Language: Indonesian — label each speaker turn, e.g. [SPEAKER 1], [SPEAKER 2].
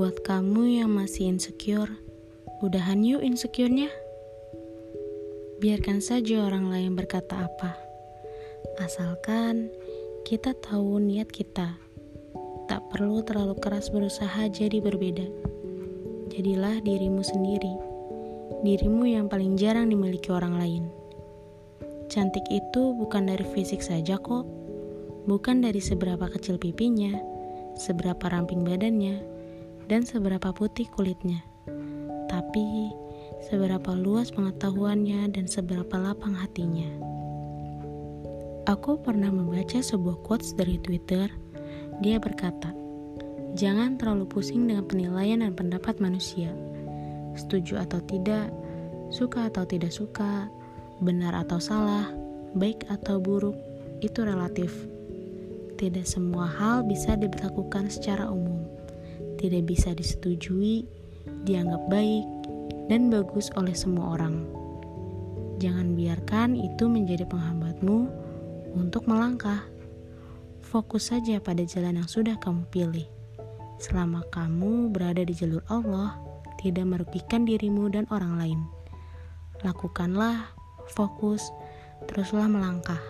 [SPEAKER 1] Buat kamu yang masih insecure, udahan yuk insecure-nya. Biarkan saja orang lain berkata apa. Asalkan kita tahu niat kita. Tak perlu terlalu keras berusaha jadi berbeda. Jadilah dirimu sendiri. Dirimu yang paling jarang dimiliki orang lain. Cantik itu bukan dari fisik saja kok. Bukan dari seberapa kecil pipinya, seberapa ramping badannya, dan seberapa putih kulitnya, tapi seberapa luas pengetahuannya dan seberapa lapang hatinya. Aku pernah membaca sebuah quotes dari Twitter. Dia berkata, "Jangan terlalu pusing dengan penilaian dan pendapat manusia. Setuju atau tidak, suka atau tidak suka, benar atau salah, baik atau buruk, itu relatif. Tidak semua hal bisa diberlakukan secara umum." tidak bisa disetujui, dianggap baik, dan bagus oleh semua orang. Jangan biarkan itu menjadi penghambatmu untuk melangkah. Fokus saja pada jalan yang sudah kamu pilih. Selama kamu berada di jalur Allah, tidak merugikan dirimu dan orang lain. Lakukanlah, fokus, teruslah melangkah.